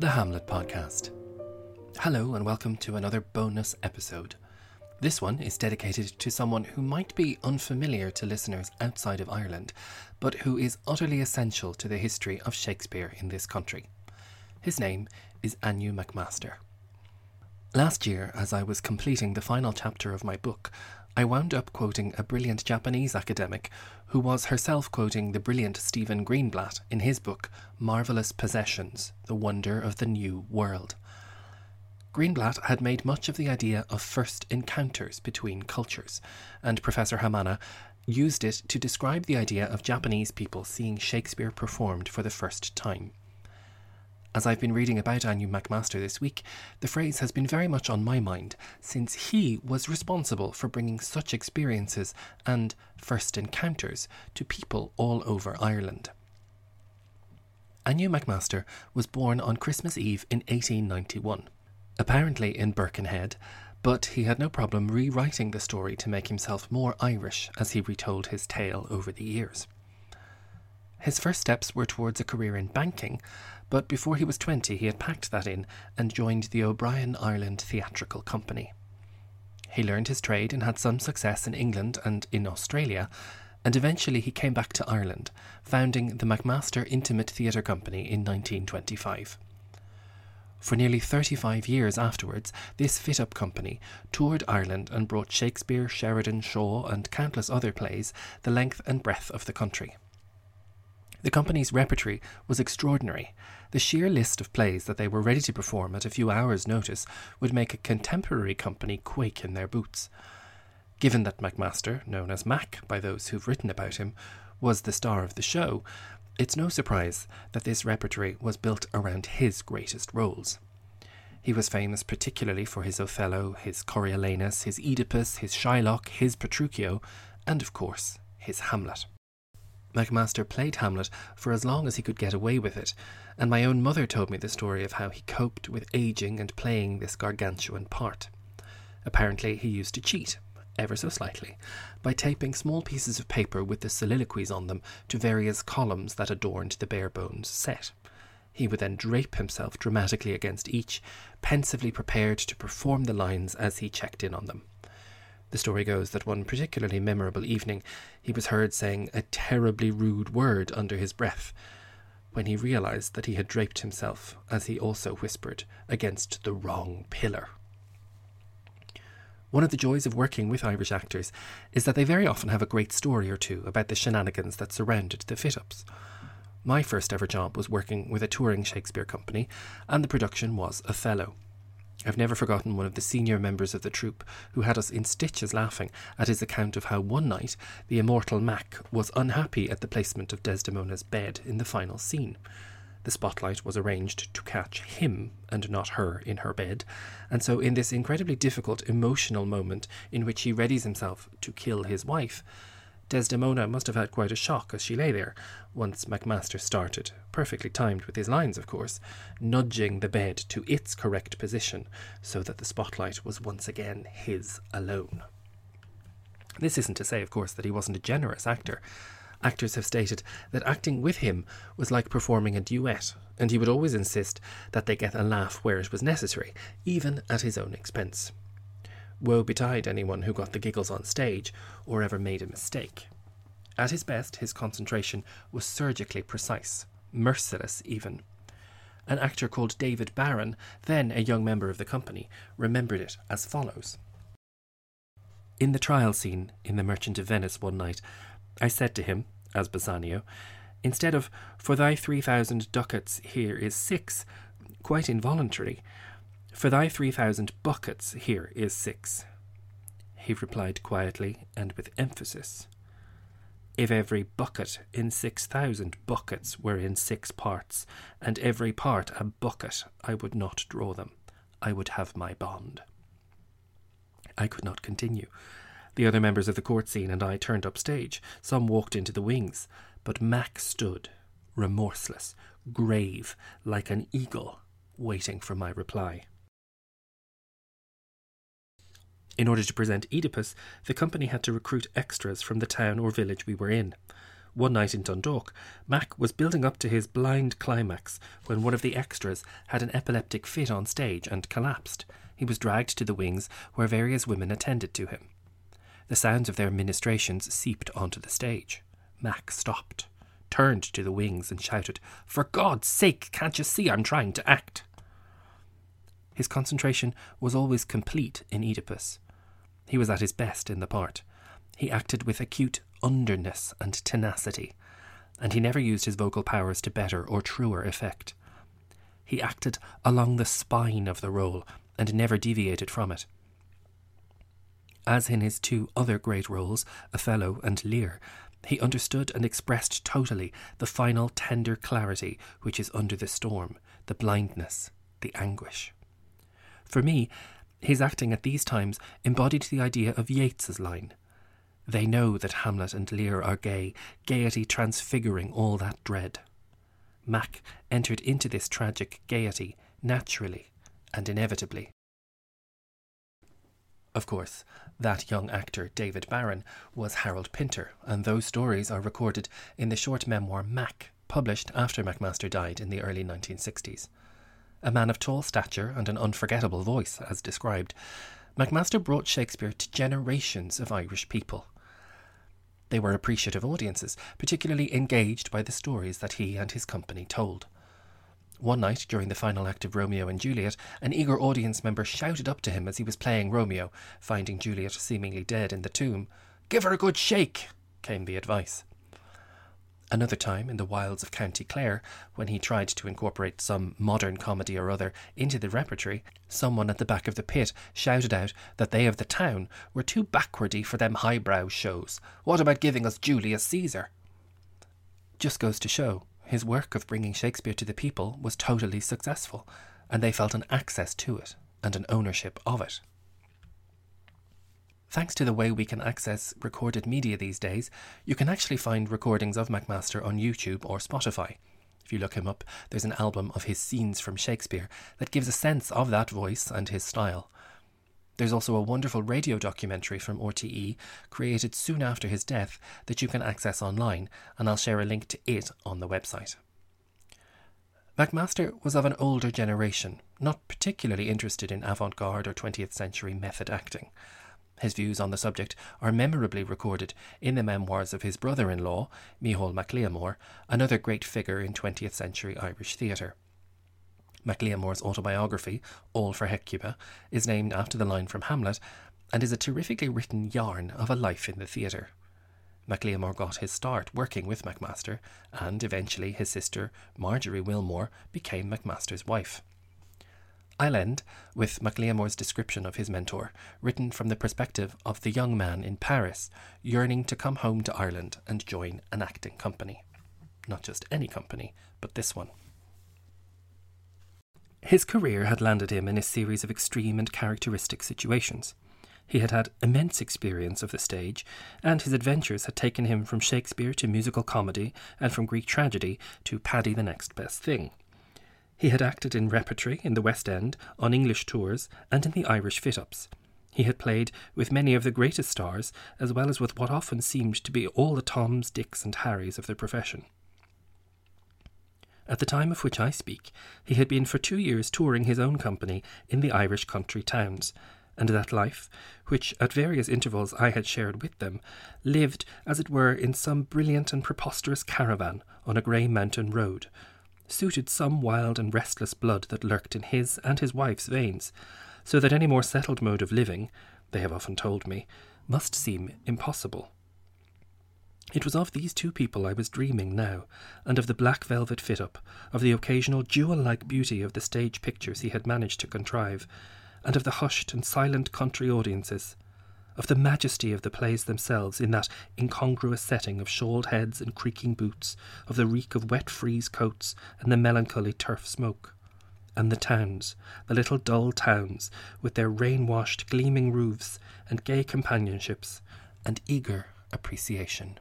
the Hamlet Podcast. Hello, and welcome to another bonus episode. This one is dedicated to someone who might be unfamiliar to listeners outside of Ireland, but who is utterly essential to the history of Shakespeare in this country. His name is Anew McMaster. Last year, as I was completing the final chapter of my book, I wound up quoting a brilliant Japanese academic who was herself quoting the brilliant Stephen Greenblatt in his book Marvelous Possessions The Wonder of the New World. Greenblatt had made much of the idea of first encounters between cultures, and Professor Hamana used it to describe the idea of Japanese people seeing Shakespeare performed for the first time. As I've been reading about Anew McMaster this week, the phrase has been very much on my mind, since he was responsible for bringing such experiences and first encounters to people all over Ireland. Anew McMaster was born on Christmas Eve in 1891, apparently in Birkenhead, but he had no problem rewriting the story to make himself more Irish as he retold his tale over the years. His first steps were towards a career in banking, but before he was 20, he had packed that in and joined the O'Brien Ireland Theatrical Company. He learned his trade and had some success in England and in Australia, and eventually he came back to Ireland, founding the McMaster Intimate Theatre Company in 1925. For nearly 35 years afterwards, this fit up company toured Ireland and brought Shakespeare, Sheridan, Shaw, and countless other plays the length and breadth of the country. The company's repertory was extraordinary. The sheer list of plays that they were ready to perform at a few hours' notice would make a contemporary company quake in their boots. Given that McMaster, known as Mac by those who've written about him, was the star of the show, it's no surprise that this repertory was built around his greatest roles. He was famous particularly for his Othello, his Coriolanus, his Oedipus, his Shylock, his Petruchio, and of course, his Hamlet. McMaster played Hamlet for as long as he could get away with it, and my own mother told me the story of how he coped with aging and playing this gargantuan part. Apparently, he used to cheat, ever so slightly, by taping small pieces of paper with the soliloquies on them to various columns that adorned the bare bones set. He would then drape himself dramatically against each, pensively prepared to perform the lines as he checked in on them. The story goes that one particularly memorable evening he was heard saying a terribly rude word under his breath when he realized that he had draped himself, as he also whispered, against the wrong pillar. One of the joys of working with Irish actors is that they very often have a great story or two about the shenanigans that surrounded the fit ups. My first ever job was working with a touring Shakespeare company, and the production was Othello. I've never forgotten one of the senior members of the troupe who had us in stitches laughing at his account of how one night the immortal Mac was unhappy at the placement of Desdemona's bed in the final scene. The spotlight was arranged to catch him and not her in her bed, and so in this incredibly difficult emotional moment in which he readies himself to kill his wife, Desdemona must have had quite a shock as she lay there, once McMaster started, perfectly timed with his lines, of course, nudging the bed to its correct position so that the spotlight was once again his alone. This isn't to say, of course, that he wasn't a generous actor. Actors have stated that acting with him was like performing a duet, and he would always insist that they get a laugh where it was necessary, even at his own expense. Woe betide anyone who got the giggles on stage or ever made a mistake. At his best, his concentration was surgically precise, merciless even. An actor called David Barron, then a young member of the company, remembered it as follows. In the trial scene in The Merchant of Venice one night, I said to him, as Bassanio, instead of, For thy three thousand ducats here is six, quite involuntarily, for thy three thousand buckets here is six. He replied quietly and with emphasis. If every bucket in six thousand buckets were in six parts, and every part a bucket, I would not draw them. I would have my bond. I could not continue. The other members of the court scene and I turned up stage. Some walked into the wings, but Mac stood, remorseless, grave, like an eagle, waiting for my reply. In order to present Oedipus, the company had to recruit extras from the town or village we were in. One night in Dundalk, Mac was building up to his blind climax when one of the extras had an epileptic fit on stage and collapsed. He was dragged to the wings where various women attended to him. The sounds of their ministrations seeped onto the stage. Mac stopped, turned to the wings, and shouted, For God's sake, can't you see I'm trying to act? His concentration was always complete in Oedipus. He was at his best in the part. He acted with acute underness and tenacity, and he never used his vocal powers to better or truer effect. He acted along the spine of the role and never deviated from it. As in his two other great roles, Othello and Lear, he understood and expressed totally the final tender clarity which is under the storm, the blindness, the anguish. For me, his acting at these times embodied the idea of Yeats's line They know that Hamlet and Lear are gay, gaiety transfiguring all that dread. Mac entered into this tragic gaiety naturally and inevitably. Of course, that young actor, David Barron, was Harold Pinter, and those stories are recorded in the short memoir Mac, published after McMaster died in the early 1960s a man of tall stature and an unforgettable voice, as described, McMaster brought Shakespeare to generations of Irish people. They were appreciative audiences, particularly engaged by the stories that he and his company told. One night, during the final act of Romeo and Juliet, an eager audience member shouted up to him as he was playing Romeo, finding Juliet seemingly dead in the tomb. Give her a good shake, came the advice. Another time, in the wilds of County Clare, when he tried to incorporate some modern comedy or other into the repertory, someone at the back of the pit shouted out that they of the town were too backwardy for them highbrow shows. What about giving us Julius Caesar? Just goes to show, his work of bringing Shakespeare to the people was totally successful, and they felt an access to it and an ownership of it. Thanks to the way we can access recorded media these days, you can actually find recordings of McMaster on YouTube or Spotify. If you look him up, there's an album of his scenes from Shakespeare that gives a sense of that voice and his style. There's also a wonderful radio documentary from RTE created soon after his death that you can access online, and I'll share a link to it on the website. McMaster was of an older generation, not particularly interested in avant garde or 20th century method acting. His views on the subject are memorably recorded in the memoirs of his brother in law, Micheál Mac Liammóir, another great figure in 20th century Irish theatre. Mac Liammóir's autobiography, All for Hecuba, is named after the line from Hamlet and is a terrifically written yarn of a life in the theatre. Mac Liammóir got his start working with McMaster, and eventually his sister, Marjorie Willmore, became McMaster's wife. I'll end with Mac Liammóir's description of his mentor, written from the perspective of the young man in Paris, yearning to come home to Ireland and join an acting company. Not just any company, but this one. His career had landed him in a series of extreme and characteristic situations. He had had immense experience of the stage, and his adventures had taken him from Shakespeare to musical comedy and from Greek tragedy to Paddy the next best thing. He had acted in repertory in the West End, on English tours, and in the Irish fit ups. He had played with many of the greatest stars, as well as with what often seemed to be all the Toms, Dicks, and Harrys of the profession. At the time of which I speak, he had been for two years touring his own company in the Irish country towns, and that life, which at various intervals I had shared with them, lived, as it were, in some brilliant and preposterous caravan on a grey mountain road, suited some wild and restless blood that lurked in his and his wife's veins, so that any more settled mode of living, they have often told me, must seem impossible. It was of these two people I was dreaming now, and of the black velvet fit up, of the occasional jewel like beauty of the stage pictures he had managed to contrive, and of the hushed and silent country audiences of the majesty of the plays themselves in that incongruous setting of shawled heads and creaking boots, of the reek of wet frieze coats and the melancholy turf smoke. And the towns, the little dull towns, with their rain washed, gleaming roofs and gay companionships and eager appreciation.